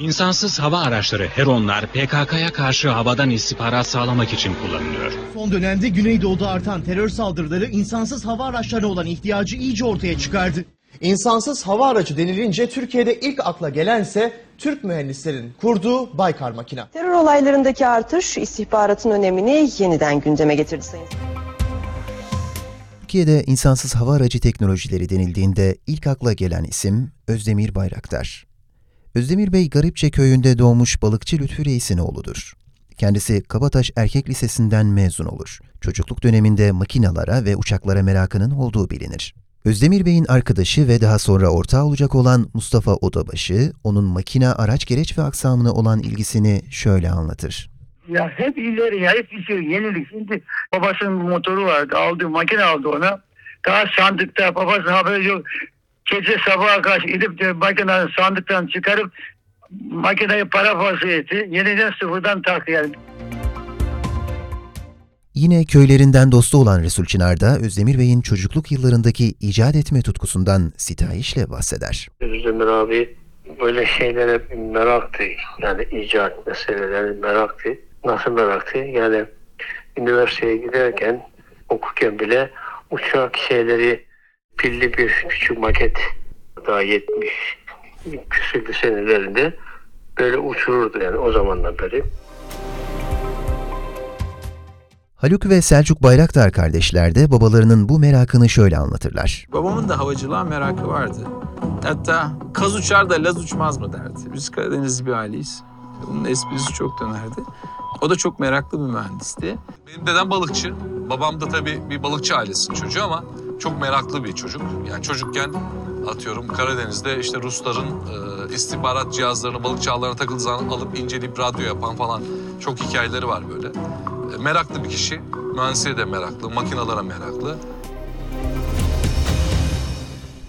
İnsansız hava araçları Heronlar PKK'ya karşı havadan istihbarat sağlamak için kullanılıyor. Son dönemde Güneydoğu'da artan terör saldırıları insansız hava araçlarına olan ihtiyacı iyice ortaya çıkardı. İnsansız hava aracı denilince Türkiye'de ilk akla gelense Türk mühendislerin kurduğu Baykar makina. Terör olaylarındaki artış istihbaratın önemini yeniden gündeme getirdi sayın. Türkiye'de insansız hava aracı teknolojileri denildiğinde ilk akla gelen isim Özdemir Bayraktar. Özdemir Bey Garipçe köyünde doğmuş balıkçı Lütfü Reis'in oğludur. Kendisi Kabataş Erkek Lisesi'nden mezun olur. Çocukluk döneminde makinalara ve uçaklara merakının olduğu bilinir. Özdemir Bey'in arkadaşı ve daha sonra ortağı olacak olan Mustafa Odabaşı, onun makina, araç gereç ve aksamına olan ilgisini şöyle anlatır. Ya hep ileri ya hep şey yenilik. Şimdi babasının motoru vardı aldı makine aldı ona. Daha sandıkta babasının haberi yok. Gece sabaha karşı gidip de makineyi sandıktan çıkarıp makineyi parafası etti. Yeniden sıfırdan yani. Yine köylerinden dostu olan Resul Çınar da Özdemir Bey'in çocukluk yıllarındaki icat etme tutkusundan sitayişle bahseder. Özdemir abi böyle şeylere meraktı. Yani icat meseleleri meraktı. Nasıl meraktı? Yani üniversiteye giderken okurken bile uçak şeyleri pilli bir küçük maket daha 70 küsürlü senelerinde böyle uçururdu yani o zamandan beri. Haluk ve Selçuk Bayraktar kardeşler de babalarının bu merakını şöyle anlatırlar. Babamın da havacılığa merakı vardı. Hatta kaz uçar da laz uçmaz mı derdi. Biz Karadenizli bir aileyiz. Bunun esprisi çok dönerdi. O da çok meraklı bir mühendisti. Benim dedem balıkçı. Babam da tabii bir balıkçı ailesinin çocuğu ama çok meraklı bir çocuk. Yani çocukken atıyorum Karadeniz'de işte Rusların e, istihbarat cihazlarını balıkçı ağlarına takıldığı zaman alıp inceleyip radyo yapan falan çok hikayeleri var böyle. E, meraklı bir kişi. Mühendisliğe de meraklı, makinalara meraklı.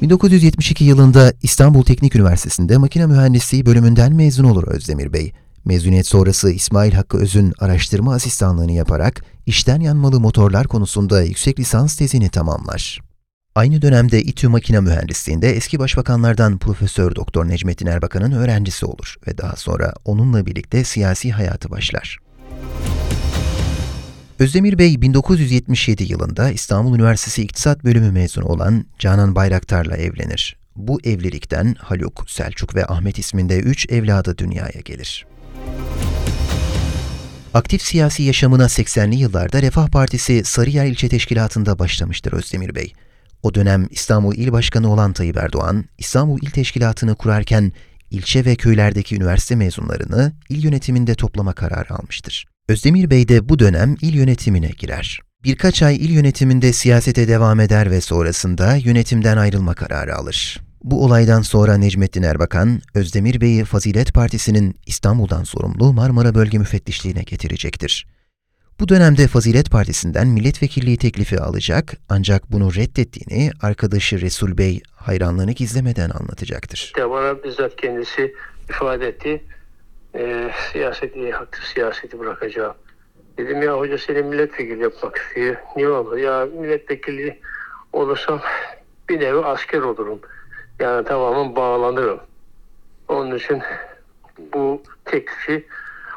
1972 yılında İstanbul Teknik Üniversitesi'nde makine mühendisliği bölümünden mezun olur Özdemir Bey. Mezuniyet sonrası İsmail Hakkı Öz'ün araştırma asistanlığını yaparak işten yanmalı motorlar konusunda yüksek lisans tezini tamamlar. Aynı dönemde İTÜ Makine Mühendisliği'nde eski başbakanlardan Profesör Doktor Necmettin Erbakan'ın öğrencisi olur ve daha sonra onunla birlikte siyasi hayatı başlar. Özdemir Bey 1977 yılında İstanbul Üniversitesi İktisat Bölümü mezunu olan Canan Bayraktar'la evlenir. Bu evlilikten Haluk, Selçuk ve Ahmet isminde üç evladı dünyaya gelir. Aktif siyasi yaşamına 80'li yıllarda Refah Partisi Sarıyer İlçe Teşkilatı'nda başlamıştır Özdemir Bey. O dönem İstanbul İl Başkanı olan Tayyip Erdoğan, İstanbul İl Teşkilatı'nı kurarken ilçe ve köylerdeki üniversite mezunlarını il yönetiminde toplama kararı almıştır. Özdemir Bey de bu dönem il yönetimine girer. Birkaç ay il yönetiminde siyasete devam eder ve sonrasında yönetimden ayrılma kararı alır. Bu olaydan sonra Necmettin Erbakan, Özdemir Bey'i Fazilet Partisi'nin İstanbul'dan sorumlu Marmara Bölge Müfettişliğine getirecektir. Bu dönemde Fazilet Partisi'nden milletvekilliği teklifi alacak ancak bunu reddettiğini arkadaşı Resul Bey hayranlığını gizlemeden anlatacaktır. Bana bizzat kendisi ifade etti. Ee, siyaseti, aktif siyaseti bırakacağım. Dedim ya hoca seni milletvekili yapmak istiyor. Niye olur? Ya milletvekili olursam bir nevi asker olurum. Yani tamamen bağlanırım. Onun için bu teklifi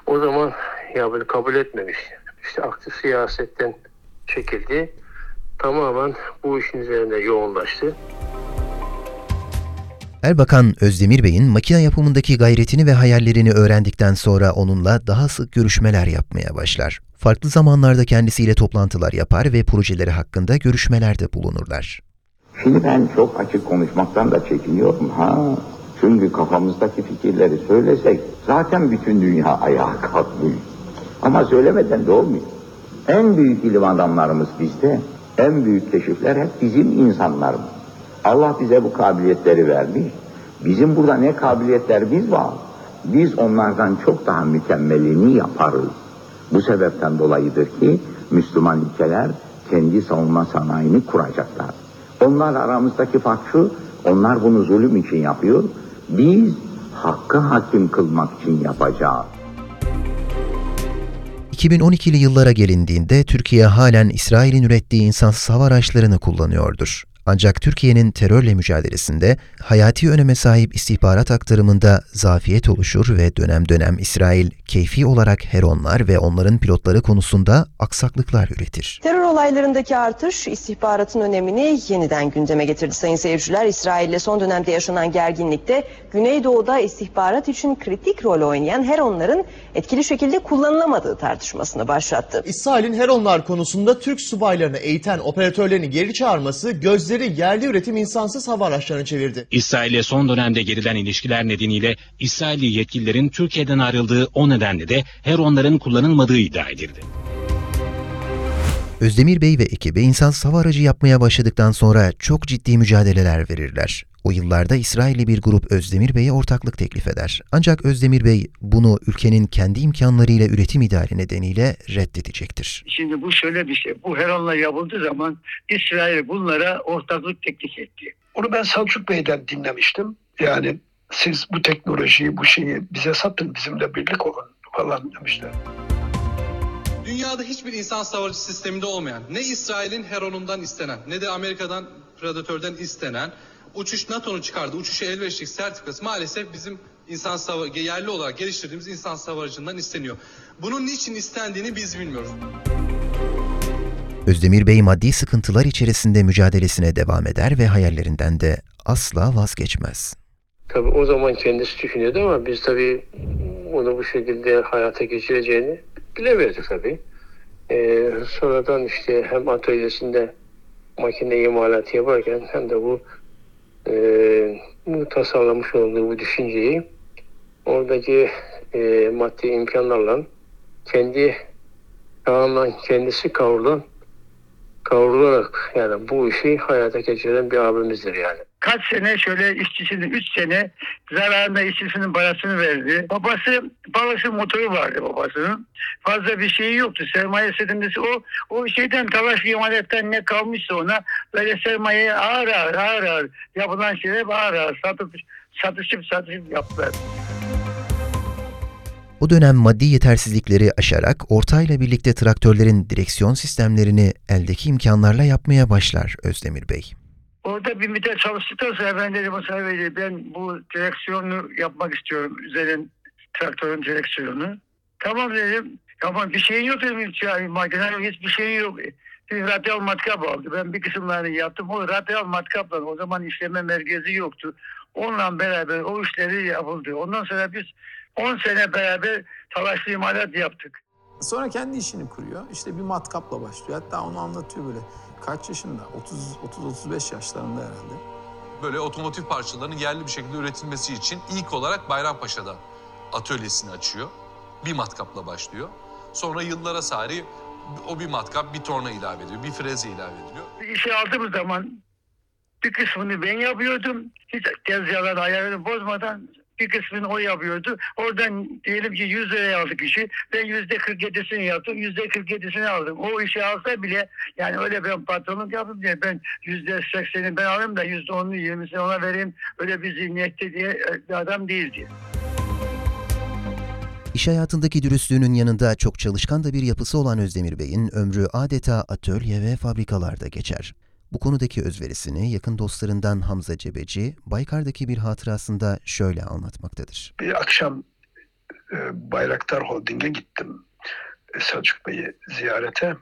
o zaman ya böyle kabul etmemiş. İşte aktif siyasetten çekildi. Tamamen bu işin üzerinde yoğunlaştı. Erbakan, Özdemir Bey'in makine yapımındaki gayretini ve hayallerini öğrendikten sonra onunla daha sık görüşmeler yapmaya başlar. Farklı zamanlarda kendisiyle toplantılar yapar ve projeleri hakkında görüşmelerde bulunurlar. Şimdi ben çok açık konuşmaktan da çekiniyorum ha. Çünkü kafamızdaki fikirleri söylesek zaten bütün dünya ayağa kalkmış. Ama söylemeden de olmuyor. En büyük ilim adamlarımız bizde. En büyük keşifler hep bizim insanlarımız. Allah bize bu kabiliyetleri vermiş. Bizim burada ne kabiliyetlerimiz var. Biz onlardan çok daha mükemmelini yaparız. Bu sebepten dolayıdır ki Müslüman ülkeler kendi savunma sanayini kuracaklar. Onlar aramızdaki fark şu, onlar bunu zulüm için yapıyor. Biz hakkı hakim kılmak için yapacağız. 2012'li yıllara gelindiğinde Türkiye halen İsrail'in ürettiği insansız hava araçlarını kullanıyordur. Ancak Türkiye'nin terörle mücadelesinde hayati öneme sahip istihbarat aktarımında zafiyet oluşur ve dönem dönem İsrail keyfi olarak Heronlar ve onların pilotları konusunda aksaklıklar üretir. Terör olaylarındaki artış istihbaratın önemini yeniden gündeme getirdi sayın seyirciler. İsrail ile son dönemde yaşanan gerginlikte Güneydoğu'da istihbarat için kritik rol oynayan Heronların etkili şekilde kullanılamadığı tartışmasını başlattı. İsrail'in Heronlar konusunda Türk subaylarını eğiten operatörlerini geri çağırması gözleri yerli üretim insansız hava araçlarına çevirdi. İsrail'le son dönemde gerilen ilişkiler nedeniyle İsrailli yetkililerin Türkiye'den ayrıldığı o nedenle de Heronların kullanılmadığı iddia edildi. Özdemir Bey ve ekibi insansız hava aracı yapmaya başladıktan sonra çok ciddi mücadeleler verirler. O yıllarda İsrailli bir grup Özdemir Bey'e ortaklık teklif eder. Ancak Özdemir Bey bunu ülkenin kendi imkanlarıyla üretim ideali nedeniyle reddedecektir. Şimdi bu şöyle bir şey. Bu Heron'la yapıldığı zaman İsrail bunlara ortaklık teklif etti. Onu ben Selçuk Bey'den dinlemiştim. Yani siz bu teknolojiyi, bu şeyi bize satın, bizimle birlik olun falan demişler. Dünyada hiçbir insan savaşı sisteminde olmayan, ne İsrail'in Heron'undan istenen, ne de Amerika'dan Predator'dan istenen uçuş NATO'nun çıkardığı uçuşa elverişlik sertifikası maalesef bizim insan sava yerli olarak geliştirdiğimiz insan savarıcından isteniyor. Bunun niçin istendiğini biz bilmiyoruz. Özdemir Bey maddi sıkıntılar içerisinde mücadelesine devam eder ve hayallerinden de asla vazgeçmez. Tabii o zaman kendisi düşünüyordu ama biz tabii onu bu şekilde hayata geçireceğini bilemiyorduk tabii. Ee, sonradan işte hem atölyesinde makine imalatı yaparken hem de bu e, tasarlamış olduğu bu düşünceyi oradaki e, maddi imkanlarla kendi tamamen kendisi kavrulan kavrularak yani bu işi hayata geçiren bir abimizdir yani. Kaç sene şöyle işçisinin 3 sene zararında işçisinin parasını verdi. Babası babası motoru vardı babasının. Fazla bir şeyi yoktu. Sermaye sedimdesi o o şeyden talaş imaletten ne kalmışsa ona böyle sermayeyi ağır ağır ağır ağır yapılan şeyler ağır ağır satıp satışıp satışıp yaptılar. O dönem maddi yetersizlikleri aşarak ortayla birlikte traktörlerin direksiyon sistemlerini eldeki imkanlarla yapmaya başlar Özdemir Bey. Orada bir müddet çalıştıktan sonra ben dedim o sahibi ben bu direksiyonu yapmak istiyorum. Üzerin traktörün direksiyonu. Tamam dedim. Ama bir şeyin yok dedim yani makine yok hiçbir şeyin yok. Bir radyal matkap aldı. Ben bir kısımlarını yaptım. O radyal matkapla o zaman işleme merkezi yoktu. Onunla beraber o işleri yapıldı. Ondan sonra biz 10 sene beraber talaşlı imalat yaptık. Sonra kendi işini kuruyor. İşte bir matkapla başlıyor. Hatta onu anlatıyor böyle. Kaç yaşında? 30 30-35 yaşlarında herhalde. Böyle otomotiv parçalarının yerli bir şekilde üretilmesi için ilk olarak Bayrampaşa'da atölyesini açıyor. Bir matkapla başlıyor. Sonra yıllara sari o bir matkap bir torna ilave ediyor, bir freze ilave ediliyor. İşe aldığımız zaman bir kısmını ben yapıyordum. Hiç tezgahların ayarını bozmadan bir kısmını o yapıyordu. Oradan diyelim ki 100 liraya aldık işi. Ben yüzde 47'sini yaptım. Yüzde 47'sini aldım. O işi alsa bile yani öyle ben patronluk yaptım diye ben yüzde 80'ini ben alayım da yüzde 10'unu 20'sini ona vereyim. Öyle bir zihniyette diye bir adam değildi. İş hayatındaki dürüstlüğünün yanında çok çalışkan da bir yapısı olan Özdemir Bey'in ömrü adeta atölye ve fabrikalarda geçer. Bu konudaki özverisini yakın dostlarından Hamza Cebeci, Baykar'daki bir hatırasında şöyle anlatmaktadır. Bir akşam e, Bayraktar Holding'e gittim e, Selçuk Bey'i ziyarete.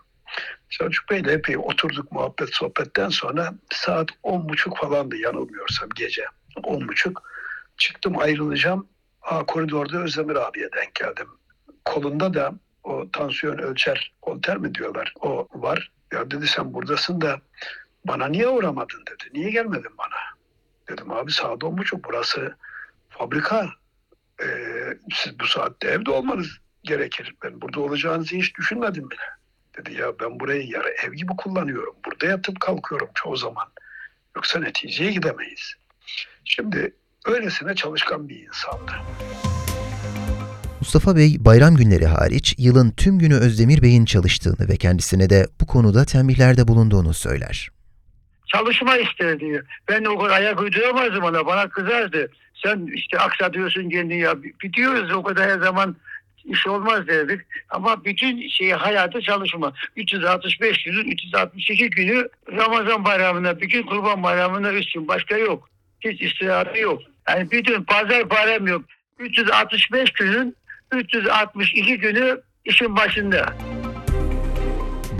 Selçuk Bey'le epey oturduk muhabbet sohbetten sonra saat on buçuk falandı yanılmıyorsam gece. On buçuk. Çıktım ayrılacağım. Aa, koridorda Özdemir abiye denk geldim. Kolunda da o tansiyon ölçer, holter mi diyorlar o var. Ya dedi sen buradasın da bana niye uğramadın dedi. Niye gelmedin bana? Dedim abi on buçuk burası fabrika. Ee, siz bu saatte evde olmanız gerekir. Ben burada olacağınızı hiç düşünmedim bile. Dedi ya ben burayı yarı ev gibi kullanıyorum. Burada yatıp kalkıyorum çoğu zaman. Yoksa neticeye gidemeyiz. Şimdi öylesine çalışkan bir insandı. Mustafa Bey bayram günleri hariç yılın tüm günü Özdemir Bey'in çalıştığını ve kendisine de bu konuda tembihlerde bulunduğunu söyler. Çalışma isterdi. Ben o kadar ayak uyduramazdım ona. Bana kızardı. Sen işte aksatıyorsun kendini ya. Gidiyoruz o kadar her zaman iş olmaz dedik. Ama bütün şeyi hayatı çalışma. 365 günün 362 günü Ramazan bayramına, bütün kurban bayramına üstün. Başka yok. Hiç istirahatı yok. Yani bütün pazar param yok. 365 günün 362 günü işin başında.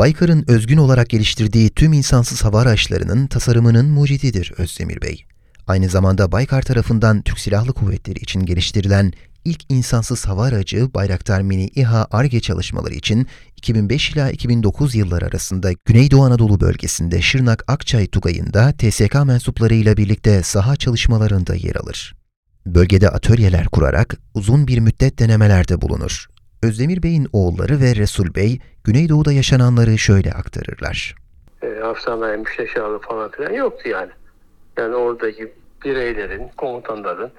Baykar'ın özgün olarak geliştirdiği tüm insansız hava araçlarının tasarımının mucididir Özdemir Bey. Aynı zamanda Baykar tarafından Türk Silahlı Kuvvetleri için geliştirilen ilk insansız hava aracı Bayraktar Mini İHA ARGE çalışmaları için 2005 ila 2009 yılları arasında Güneydoğu Anadolu bölgesinde Şırnak Akçay Tugayı'nda TSK mensuplarıyla birlikte saha çalışmalarında yer alır. Bölgede atölyeler kurarak uzun bir müddet denemelerde bulunur. Özdemir Bey'in oğulları ve Resul Bey, Güneydoğu'da yaşananları şöyle aktarırlar. e, hastaneye müsteşarlığı falan filan yoktu yani. Yani oradaki bireylerin, komutanların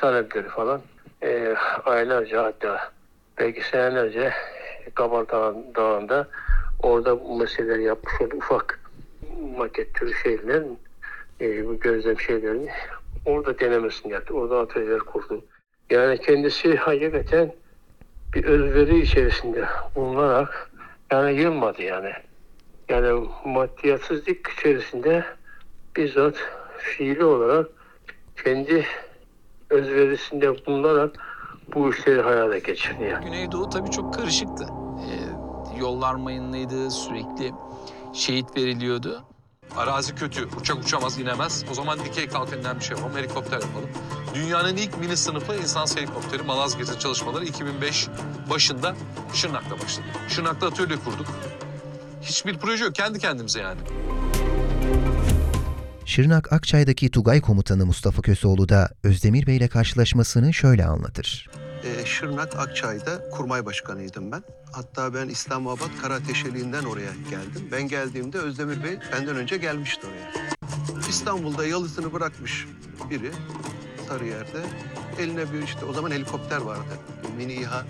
talepleri falan e, aylarca hatta belki senelerce Kabal Dağı- Dağı'nda orada bu meseleleri yapmış olduğu ufak maket türü şeylerin e, bu gözlem şeylerini orada denemesini yaptı. Orada atölyeler kurdu. Yani kendisi hakikaten bir özveri içerisinde bulunarak yani yılmadı yani. Yani maddiyatsızlık içerisinde bizzat fiili olarak kendi özverisinde bulunarak bu işleri hayata geçirdi yani. Güneydoğu tabii çok karışıktı. Ee, yollar mayınlıydı, sürekli şehit veriliyordu. Arazi kötü, uçak uçamaz, inemez. O zaman dikey kalk denilen bir şey yapalım, helikopter yapalım. Dünyanın ilk mini sınıfı insansız helikopteri Malazgirt'e çalışmaları 2005 başında Şırnak'ta başladı. Şırnak'ta atölye kurduk. Hiçbir proje yok, kendi kendimize yani. Şırnak Akçay'daki Tugay Komutanı Mustafa Köseoğlu da Özdemir Bey ile karşılaşmasını şöyle anlatır. Ee, Şırnak Akçay'da kurmay başkanıydım ben. Hatta ben İslamabad Karateşeliğinden oraya geldim. Ben geldiğimde Özdemir Bey benden önce gelmişti oraya. İstanbul'da yalısını bırakmış biri Sarıyer'de. Eline bir işte o zaman helikopter vardı. Mini İHA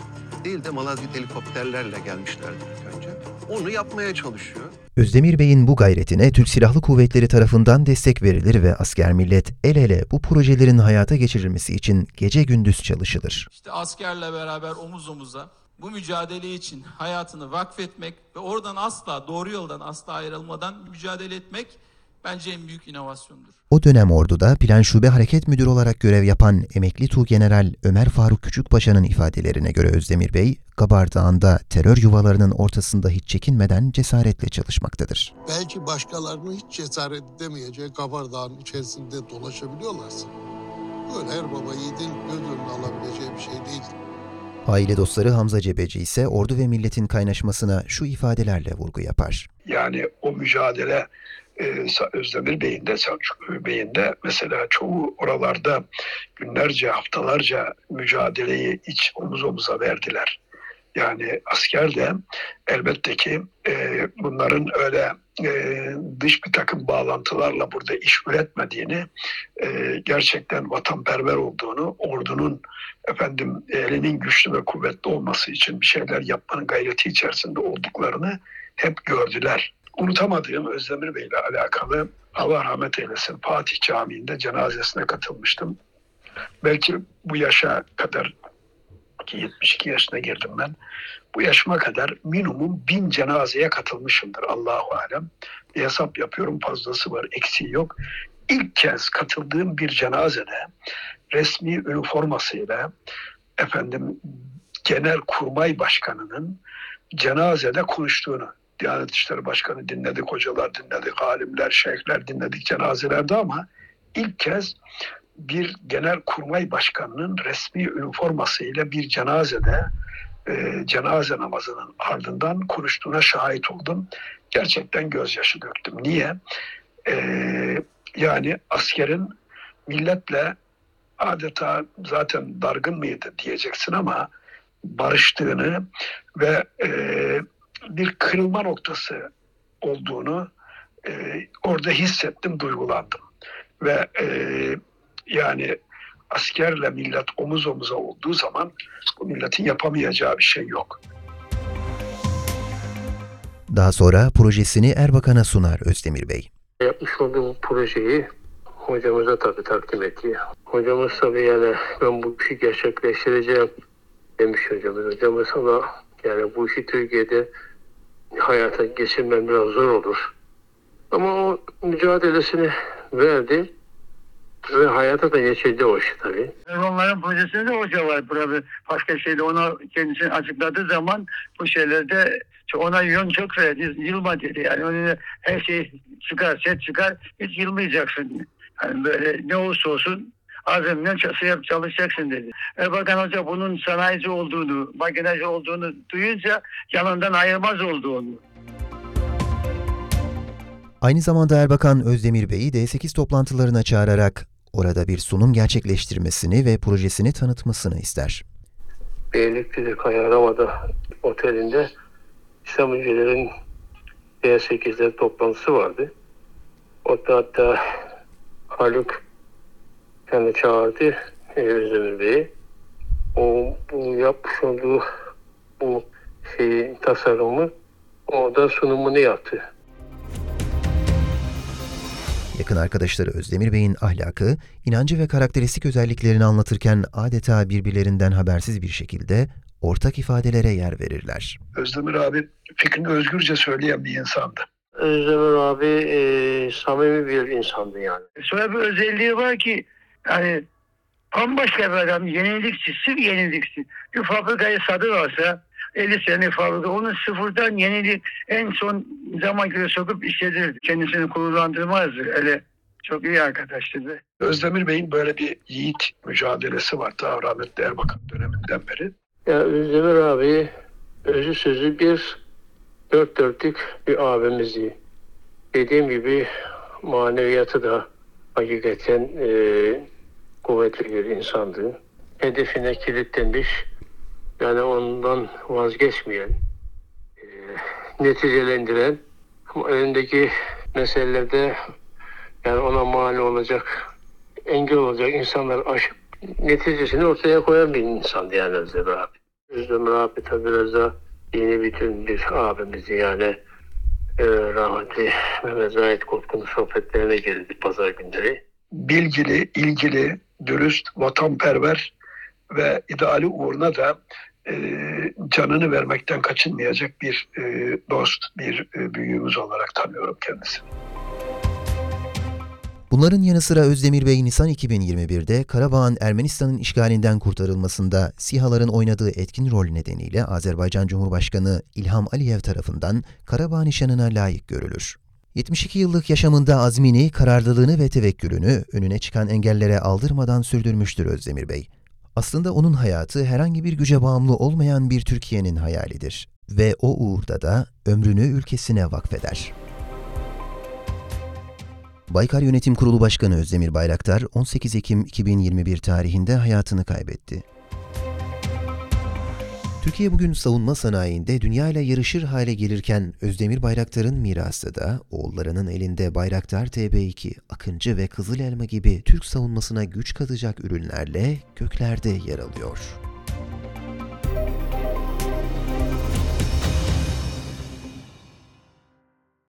değil de Malazgirt helikopterlerle gelmişlerdi önce. Onu yapmaya çalışıyor. Özdemir Bey'in bu gayretine Türk Silahlı Kuvvetleri tarafından destek verilir ve asker millet el ele bu projelerin hayata geçirilmesi için gece gündüz çalışılır. İşte askerle beraber omuz omuza bu mücadele için hayatını vakfetmek ve oradan asla doğru yoldan asla ayrılmadan mücadele etmek bence en büyük inovasyondur. O dönem orduda Plan Şube Hareket Müdürü olarak görev yapan emekli Tuğgeneral Ömer Faruk Küçükpaşa'nın ifadelerine göre Özdemir Bey, Gabar Dağı'nda terör yuvalarının ortasında hiç çekinmeden cesaretle çalışmaktadır. belki başkalarının hiç cesaret edemeyeceği Kabardağ'ın içerisinde dolaşabiliyorlarsa böyle her baba yiğidin göz önüne alabileceği bir şey değil. Aile dostları Hamza Cebeci ise ordu ve milletin kaynaşmasına şu ifadelerle vurgu yapar. Yani o mücadele Özdemir Bey'in de Selçuk Bey'in de mesela çoğu oralarda günlerce haftalarca mücadeleyi iç omuz omuza verdiler. Yani asker de elbette ki e, bunların öyle e, dış bir takım bağlantılarla burada iş üretmediğini, e, gerçekten vatanperver olduğunu, ordunun efendim elinin güçlü ve kuvvetli olması için bir şeyler yapmanın gayreti içerisinde olduklarını hep gördüler. Unutamadığım Özdemir Bey ile alakalı Allah rahmet eylesin Fatih Camii'nde cenazesine katılmıştım. Belki bu yaşa kadar ki 72 yaşına girdim ben. Bu yaşıma kadar minimum bin cenazeye katılmışımdır Allahu alem. Bir hesap yapıyorum fazlası var eksiği yok. İlk kez katıldığım bir cenazede resmi üniformasıyla efendim genel kurmay başkanının cenazede konuştuğunu Diyanet İşleri Başkanı dinledik, hocalar dinledik, alimler, şeyhler dinledik cenazelerde ama ilk kez bir genel kurmay başkanının resmi üniformasıyla bir cenazede e, cenaze namazının ardından konuştuğuna şahit oldum. Gerçekten gözyaşı döktüm. Niye? E, yani askerin milletle adeta zaten dargın mıydı diyeceksin ama barıştığını ve e, bir kırılma noktası olduğunu e, orada hissettim, duygulandım. Ve e, yani askerle millet omuz omuza olduğu zaman bu milletin yapamayacağı bir şey yok. Daha sonra projesini Erbakan'a sunar Özdemir Bey. Yapmış olduğum projeyi hocamıza tabii takdim etti. Hocamız tabii yani ben bu işi gerçekleştireceğim demiş hocamız. Hocamız ama yani bu işi Türkiye'de hayata geçirmem biraz zor olur. Ama o mücadelesini verdi ve hayata da geçirdi o işi tabii. Onların projesinde de hoca var. Burada başka şeyde ona kendisini açıkladığı zaman bu şeylerde ona yön çok verdi. Yılma dedi. Yani onun her şey çıkar, set çıkar. Hiç yılmayacaksın. Yani böyle ne olursa olsun azimle yap çalışacaksın dedi. Erbakan Hoca bunun sanayici olduğunu, makinacı olduğunu duyunca yanından ayırmaz olduğunu. Aynı zamanda Erbakan Özdemir Bey'i D8 toplantılarına çağırarak orada bir sunum gerçekleştirmesini ve projesini tanıtmasını ister. Beylikdüzü Kayaramada otelinde İslam Öncelerin D8'ler toplantısı vardı. Orada hatta Haluk kendi çağırdı e, Özdemir Bey'i. O bu yapmış olduğu bu şeyi, tasarımı orada sunumunu yaptı. Yakın arkadaşları Özdemir Bey'in ahlakı, inancı ve karakteristik özelliklerini anlatırken adeta birbirlerinden habersiz bir şekilde ortak ifadelere yer verirler. Özdemir abi fikrini özgürce söyleyen bir insandı. Özdemir abi e, samimi bir insandı yani. Şöyle bir özelliği var ki yani bambaşka bir adam. Yenilikçi, sırf yenilikçi. Bir fabrikayı satın alsa 50 sene fabrika onu sıfırdan yenilik en son zaman göre sokup işletirdi. Kendisini gururlandırmazdı. Öyle çok iyi arkadaştı. Özdemir Bey'in böyle bir yiğit mücadelesi var ta rahmetli Erbakan döneminden beri. Ya Özdemir abi özü sözü bir dört dörtlük bir abimizdi. Dediğim gibi maneviyatı da hakikaten e, kuvvetli bir insandı. Hedefine kilitlenmiş yani ondan vazgeçmeyen, e, neticelendiren ama önündeki meselelerde yani ona mani olacak, engel olacak insanlar aşıp neticesini ortaya koyan bir insandı yani Özdemir abi. Özdemir abi tabi biraz da yeni bütün bir abimizdi yani e, rahmetli Mehmet Zahit Kutku'nun sohbetlerine geldi pazar günleri. Bilgili, ilgili, dürüst, vatanperver ve ideali uğruna da e, canını vermekten kaçınmayacak bir e, dost, bir e, büyüğümüz olarak tanıyorum kendisini. Bunların yanı sıra Özdemir Bey Nisan 2021'de Karabağ'ın Ermenistan'ın işgalinden kurtarılmasında SİHA'ların oynadığı etkin rol nedeniyle Azerbaycan Cumhurbaşkanı İlham Aliyev tarafından Karabağ nişanına layık görülür. 72 yıllık yaşamında azmini, kararlılığını ve tevekkülünü önüne çıkan engellere aldırmadan sürdürmüştür Özdemir Bey. Aslında onun hayatı herhangi bir güce bağımlı olmayan bir Türkiye'nin hayalidir ve o uğurda da ömrünü ülkesine vakfeder. Baykar Yönetim Kurulu Başkanı Özdemir Bayraktar 18 Ekim 2021 tarihinde hayatını kaybetti. Türkiye bugün savunma sanayinde dünyayla yarışır hale gelirken Özdemir Bayraktar'ın mirası da oğullarının elinde Bayraktar TB2, Akıncı ve Kızıl Elma gibi Türk savunmasına güç katacak ürünlerle göklerde yer alıyor.